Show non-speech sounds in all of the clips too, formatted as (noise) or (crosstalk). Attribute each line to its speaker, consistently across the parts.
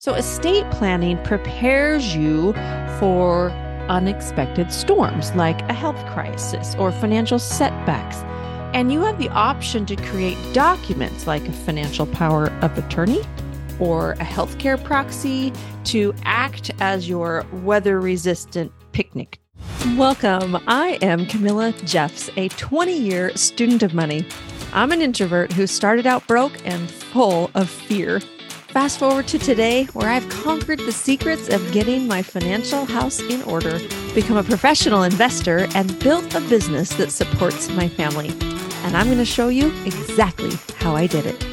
Speaker 1: So, estate planning prepares you for unexpected storms like a health crisis or financial setbacks. And you have the option to create documents like a financial power of attorney or a healthcare proxy to act as your weather resistant picnic. Welcome. I am Camilla Jeffs, a 20 year student of money. I'm an introvert who started out broke and full of fear. Fast forward to today, where I've conquered the secrets of getting my financial house in order, become a professional investor, and built a business that supports my family. And I'm going to show you exactly how I did it.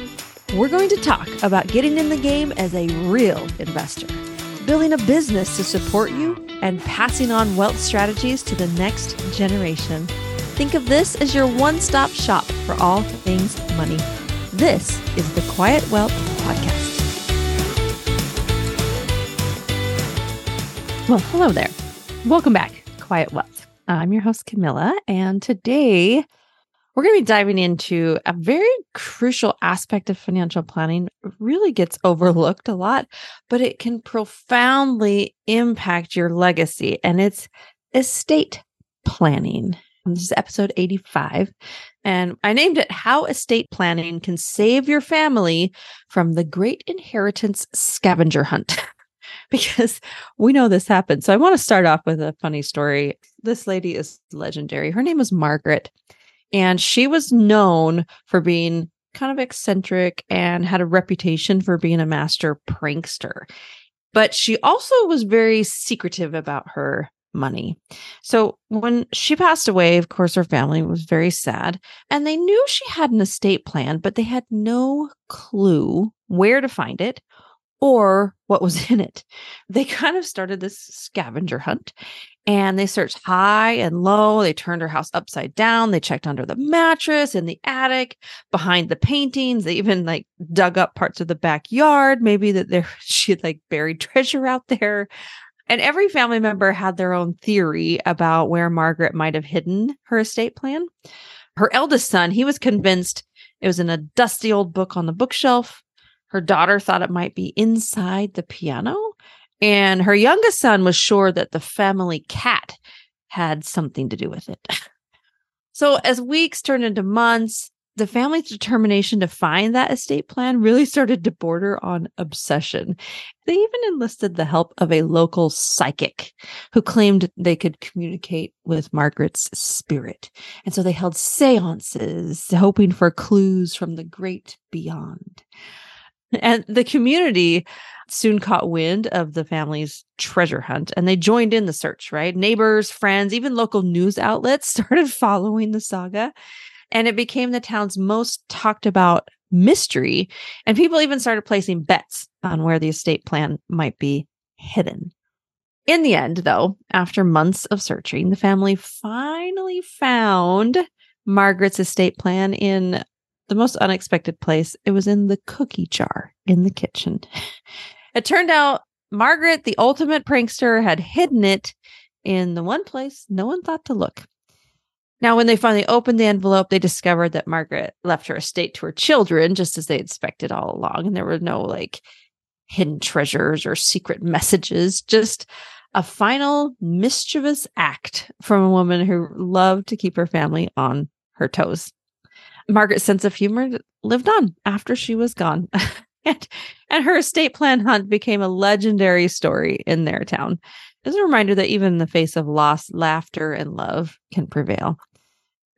Speaker 1: We're going to talk about getting in the game as a real investor, building a business to support you, and passing on wealth strategies to the next generation. Think of this as your one stop shop for all things money. This is the Quiet Wealth Podcast. Well, hello there. Welcome back, Quiet Wealth. I'm your host, Camilla, and today we're going to be diving into a very crucial aspect of financial planning. It really gets overlooked a lot, but it can profoundly impact your legacy, and it's estate planning. This is episode 85. And I named it How Estate Planning Can Save Your Family from the Great Inheritance Scavenger Hunt. (laughs) (laughs) because we know this happened. So I want to start off with a funny story. This lady is legendary. Her name was Margaret, and she was known for being kind of eccentric and had a reputation for being a master prankster. But she also was very secretive about her money. So when she passed away, of course, her family was very sad and they knew she had an estate plan, but they had no clue where to find it or what was (laughs) in it. They kind of started this scavenger hunt and they searched high and low. They turned her house upside down. They checked under the mattress, in the attic, behind the paintings. They even like dug up parts of the backyard, maybe that there (laughs) she had like buried (laughs) treasure out there. And every family member had their own theory about where Margaret might have hidden her estate plan. Her eldest son, he was convinced it was in a dusty old book on the bookshelf. Her daughter thought it might be inside the piano. And her youngest son was sure that the family cat had something to do with it. (laughs) so, as weeks turned into months, the family's determination to find that estate plan really started to border on obsession. They even enlisted the help of a local psychic who claimed they could communicate with Margaret's spirit. And so they held seances, hoping for clues from the great beyond. And the community soon caught wind of the family's treasure hunt and they joined in the search, right? Neighbors, friends, even local news outlets (laughs) started following the saga. And it became the town's most talked about mystery. And people even started placing bets on where the estate plan might be hidden. In the end, though, after months of searching, the family finally found Margaret's estate plan in the most unexpected place. It was in the cookie jar in the kitchen. It turned out Margaret, the ultimate prankster, had hidden it in the one place no one thought to look. Now, when they finally opened the envelope, they discovered that Margaret left her estate to her children, just as they expected all along. And there were no like hidden treasures or secret messages, just a final mischievous act from a woman who loved to keep her family on her toes. Margaret's sense of humor lived on after she was gone. (laughs) and, and her estate plan hunt became a legendary story in their town. As a reminder that even in the face of loss, laughter and love can prevail.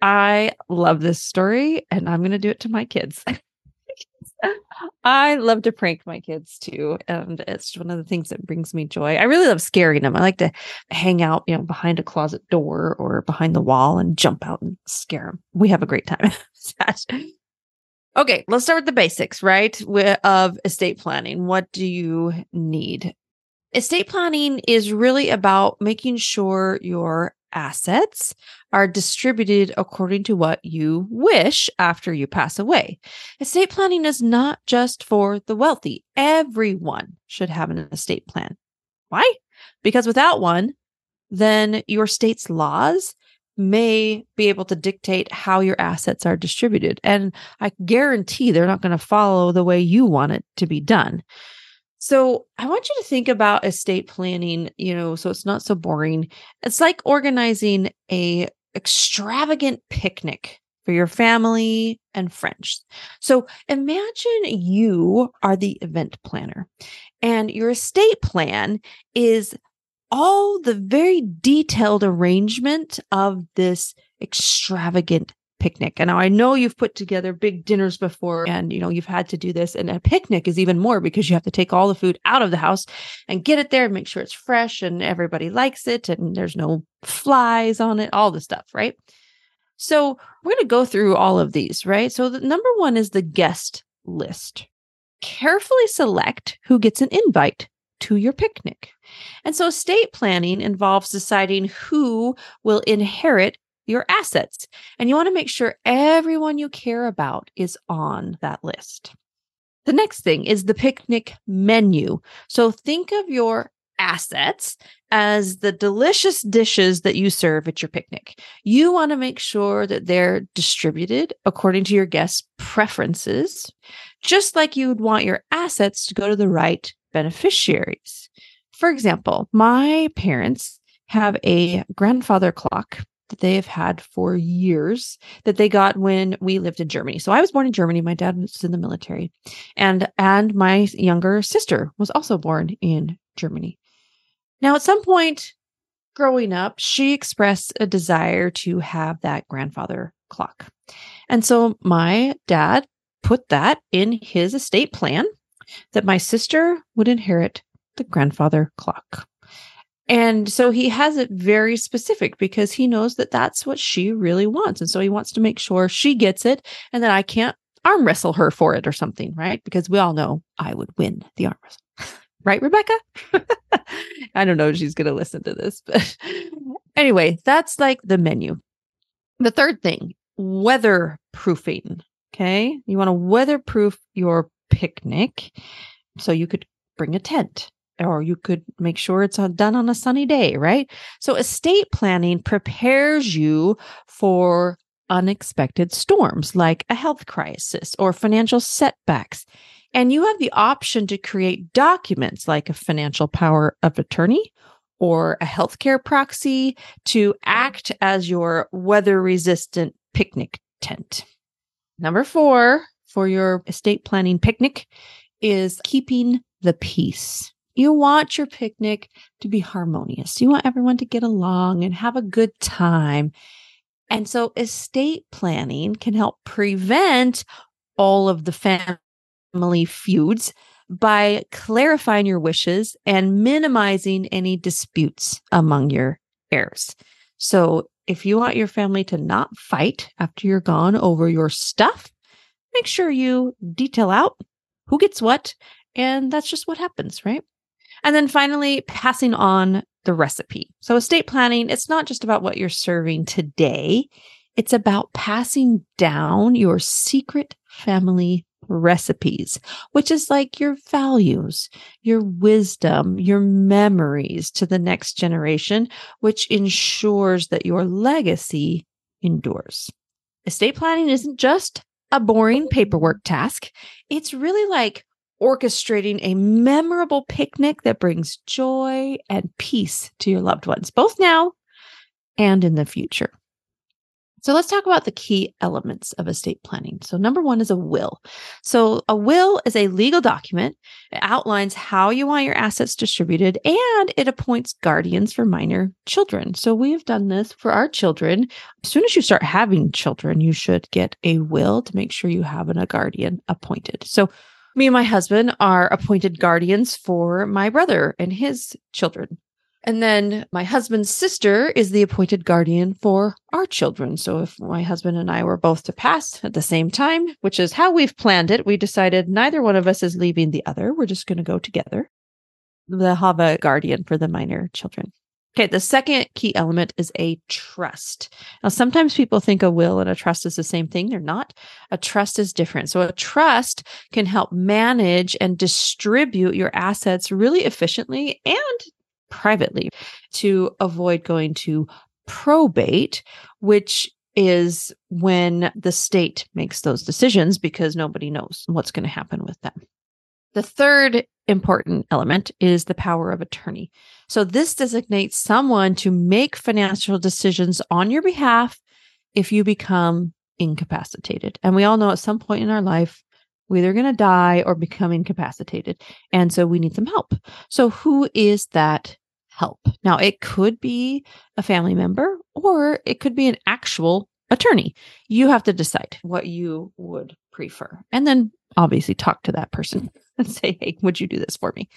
Speaker 1: I love this story and I'm going to do it to my kids. (laughs) I love to prank my kids too. And it's one of the things that brings me joy. I really love scaring them. I like to hang out, you know, behind a closet door or behind the wall and jump out and scare them. We have a great time. (laughs) okay, let's start with the basics, right? Of estate planning. What do you need? Estate planning is really about making sure your assets are distributed according to what you wish after you pass away. Estate planning is not just for the wealthy. Everyone should have an estate plan. Why? Because without one, then your state's laws may be able to dictate how your assets are distributed. And I guarantee they're not going to follow the way you want it to be done. So I want you to think about estate planning, you know, so it's not so boring. It's like organizing a extravagant picnic for your family and friends. So imagine you are the event planner and your estate plan is all the very detailed arrangement of this extravagant picnic. And now I know you've put together big dinners before and you know you've had to do this and a picnic is even more because you have to take all the food out of the house and get it there and make sure it's fresh and everybody likes it and there's no flies on it, all the stuff, right? So, we're going to go through all of these, right? So, the number 1 is the guest list. Carefully select who gets an invite to your picnic. And so estate planning involves deciding who will inherit your assets. And you want to make sure everyone you care about is on that list. The next thing is the picnic menu. So think of your assets as the delicious dishes that you serve at your picnic. You want to make sure that they're distributed according to your guests' preferences, just like you would want your assets to go to the right beneficiaries. For example, my parents have a grandfather clock that they have had for years that they got when we lived in Germany. So I was born in Germany. My dad was in the military. And and my younger sister was also born in Germany. Now at some point growing up, she expressed a desire to have that grandfather clock. And so my dad put that in his estate plan that my sister would inherit the grandfather clock. And so he has it very specific because he knows that that's what she really wants. And so he wants to make sure she gets it and that I can't arm wrestle her for it or something, right? Because we all know I would win the arm wrestle. (laughs) right, Rebecca? (laughs) I don't know if she's going to listen to this, but (laughs) anyway, that's like the menu. The third thing, weather proofing. Okay. You want to weatherproof your picnic. So you could bring a tent or you could make sure it's uh, done on a sunny day, right? So estate planning prepares you for unexpected storms like a health crisis or financial setbacks. And you have the option to create documents like a financial power of attorney or a healthcare proxy to act as your weather resistant picnic tent. Number four for your estate planning picnic is keeping the peace. You want your picnic to be harmonious. You want everyone to get along and have a good time. And so estate planning can help prevent all of the family feuds by clarifying your wishes and minimizing any disputes among your heirs. So if you want your family to not fight after you're gone over your stuff, make sure you detail out who gets what. And that's just what happens, right? And then finally, passing on the recipe. So, estate planning, it's not just about what you're serving today, it's about passing down your secret family recipes, which is like your values, your wisdom, your memories to the next generation, which ensures that your legacy endures. Estate planning isn't just a boring paperwork task. It's really like orchestrating a memorable picnic that brings joy and peace to your loved ones, both now and in the future. So let's talk about the key elements of estate planning. So number one is a will. So a will is a legal document. It outlines how you want your assets distributed and it appoints guardians for minor children. So we have done this for our children. As soon as you start having children, you should get a will to make sure you have an, a guardian appointed. So me and my husband are appointed guardians for my brother and his children. And then my husband's sister is the appointed guardian for our children. So if my husband and I were both to pass at the same time, which is how we've planned it, we decided neither one of us is leaving the other. We're just going to go together. They'll have a guardian for the minor children. Okay, the second key element is a trust. Now, sometimes people think a will and a trust is the same thing. They're not. A trust is different. So, a trust can help manage and distribute your assets really efficiently and privately to avoid going to probate, which is when the state makes those decisions because nobody knows what's going to happen with them. The third important element is the power of attorney. So, this designates someone to make financial decisions on your behalf if you become incapacitated. And we all know at some point in our life, we're either going to die or become incapacitated. And so we need some help. So, who is that help? Now, it could be a family member or it could be an actual attorney. You have to decide what you would prefer. And then obviously talk to that person (laughs) and say, hey, would you do this for me?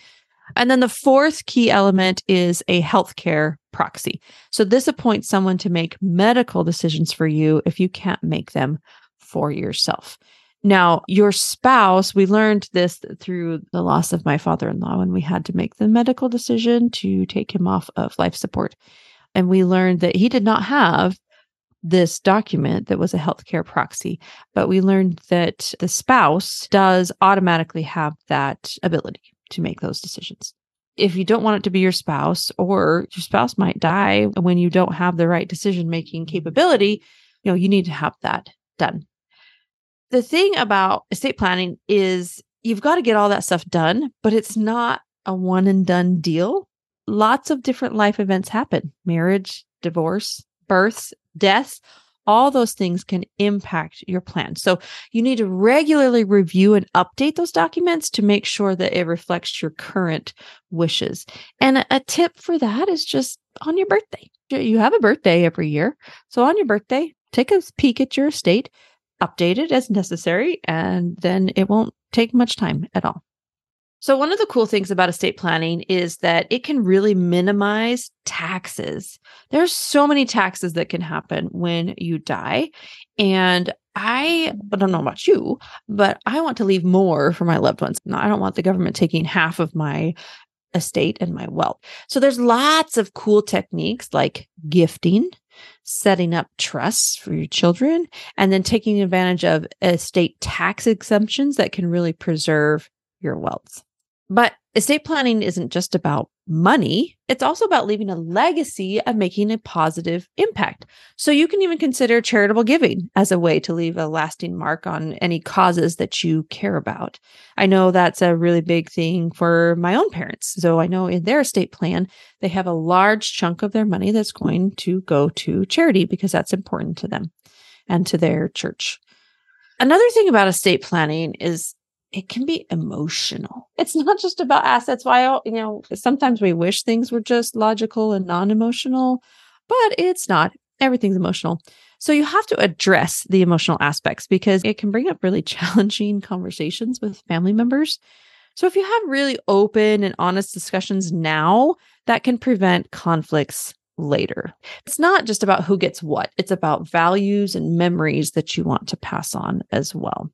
Speaker 1: And then the fourth key element is a healthcare proxy. So this appoints someone to make medical decisions for you if you can't make them for yourself. Now, your spouse, we learned this through the loss of my father in law when we had to make the medical decision to take him off of life support. And we learned that he did not have this document that was a healthcare proxy, but we learned that the spouse does automatically have that ability to make those decisions. If you don't want it to be your spouse or your spouse might die when you don't have the right decision making capability, you know, you need to have that done. The thing about estate planning is you've got to get all that stuff done, but it's not a one and done deal. Lots of different life events happen marriage, divorce, births, deaths, all those things can impact your plan. So you need to regularly review and update those documents to make sure that it reflects your current wishes. And a tip for that is just on your birthday. You have a birthday every year. So on your birthday, take a peek at your estate, update it as necessary, and then it won't take much time at all. So, one of the cool things about estate planning is that it can really minimize taxes. There's so many taxes that can happen when you die. And I, I don't know about you, but I want to leave more for my loved ones. I don't want the government taking half of my estate and my wealth. So, there's lots of cool techniques like gifting, setting up trusts for your children, and then taking advantage of estate tax exemptions that can really preserve your wealth. But estate planning isn't just about money, it's also about leaving a legacy of making a positive impact. So you can even consider charitable giving as a way to leave a lasting mark on any causes that you care about. I know that's a really big thing for my own parents. So I know in their estate plan, they have a large chunk of their money that's going to go to charity because that's important to them and to their church. Another thing about estate planning is it can be emotional. It's (laughs) not just about assets. Why, you know, sometimes we wish things were just logical and non emotional, but it's not. Everything's emotional. So you have to address the emotional aspects because it can bring up really (laughs) challenging conversations with family members. So if you have really open and honest discussions now, that can prevent conflicts later. It's not just about who gets what, it's about values and memories that you want to pass on as well.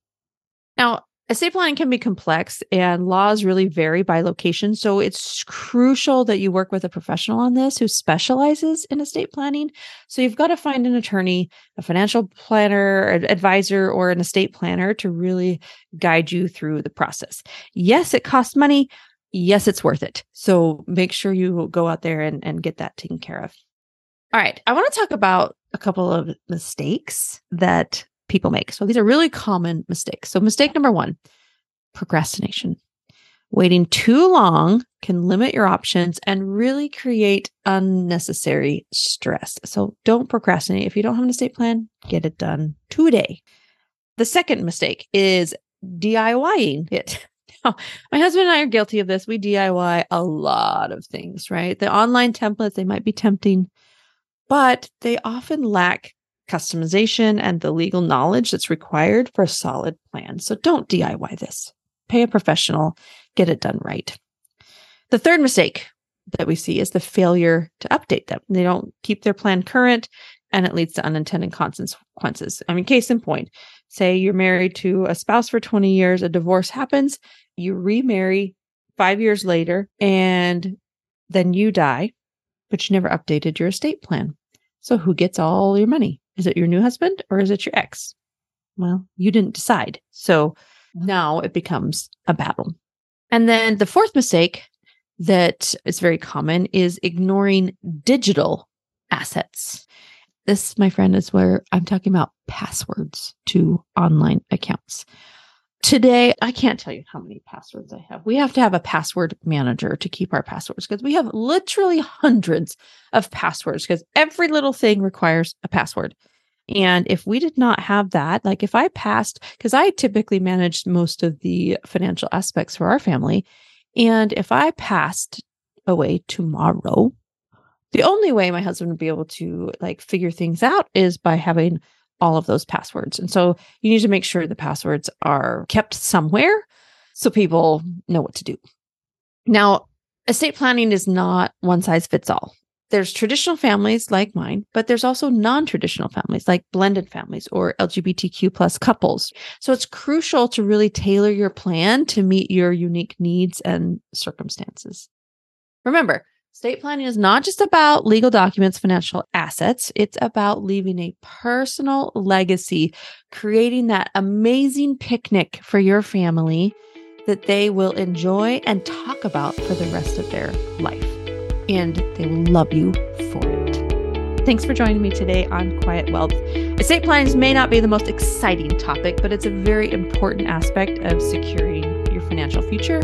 Speaker 1: Now, Estate planning can be complex and laws really vary by location. So it's crucial that you work with a professional on this who specializes in estate planning. So you've got to find an attorney, a financial planner, an advisor, or an estate planner to really guide you through the process. Yes, it costs money. Yes, it's worth it. So make sure you go out there and, and get that taken care of. All right. I want to talk about a couple of mistakes that people make. So these are really common mistakes. So, mistake number one procrastination. Waiting too long can limit your options and really create unnecessary stress. So, don't procrastinate. If you don't have an estate plan, get it done today. The second mistake is DIYing it. (laughs) Now, my husband and I are guilty of this. We DIY a lot of things, right? The online templates, they might be tempting, but they often lack customization, and the legal knowledge that's required for a solid plan. So don't DIY this. Pay a professional, get it done right. The third mistake that we see is the failure to update them. They don't keep their plan current and it leads to unintended consequences. I mean, case in point, say you're married to a spouse for 20 years, a divorce happens, you remarry five years later, and then you die, but you never updated your estate plan. So who gets all your money? Is it your new husband or is it your ex? Well, you didn't decide. So now it becomes a battle. And then the fourth mistake that is very common is ignoring digital assets. This, my friend, is where I'm talking about passwords to online accounts. Today I can't tell you how many passwords I have. We have to have a password manager to keep our passwords because we have literally hundreds of passwords because every little thing requires a password. And if we did not have that, like if I passed, because I typically managed most of the financial aspects for our family, and if I passed away tomorrow, the only way my husband would be able to like figure things out is by having all of those passwords. And so you need to make sure the passwords are kept somewhere so people know what to do. Now, estate planning is not one size fits all. There's traditional families like mine, but there's also non-traditional families like blended families or LGBTQ plus couples. So it's crucial to really tailor your plan to meet your unique needs and circumstances. Remember, Estate planning is not just about legal documents, financial assets. It's about leaving a personal legacy, creating that amazing picnic for your family that they will enjoy and talk about for the rest of their life. And they will love you for it. Thanks for joining me today on Quiet Wealth. Estate planning may not be the most exciting topic, but it's a very important aspect of securing your financial future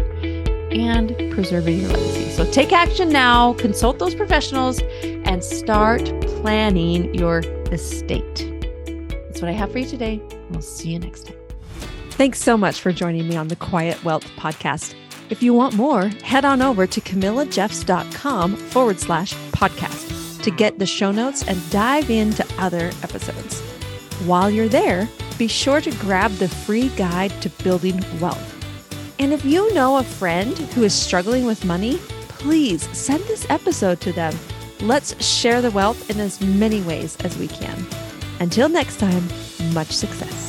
Speaker 1: and preserving your legacy. So take action now, consult those professionals, and start planning your estate. That's what I have for you today. We'll see you next time. Thanks so much for joining me on the Quiet Wealth podcast. If you want more, head on over to camillajeffs.com forward slash podcast to get the show notes and dive into other episodes. While you're there, be sure to grab the free guide to building wealth. And if you know a friend who is struggling with money, please send this episode to them. Let's share the wealth in as many ways as we can. Until next time, much success.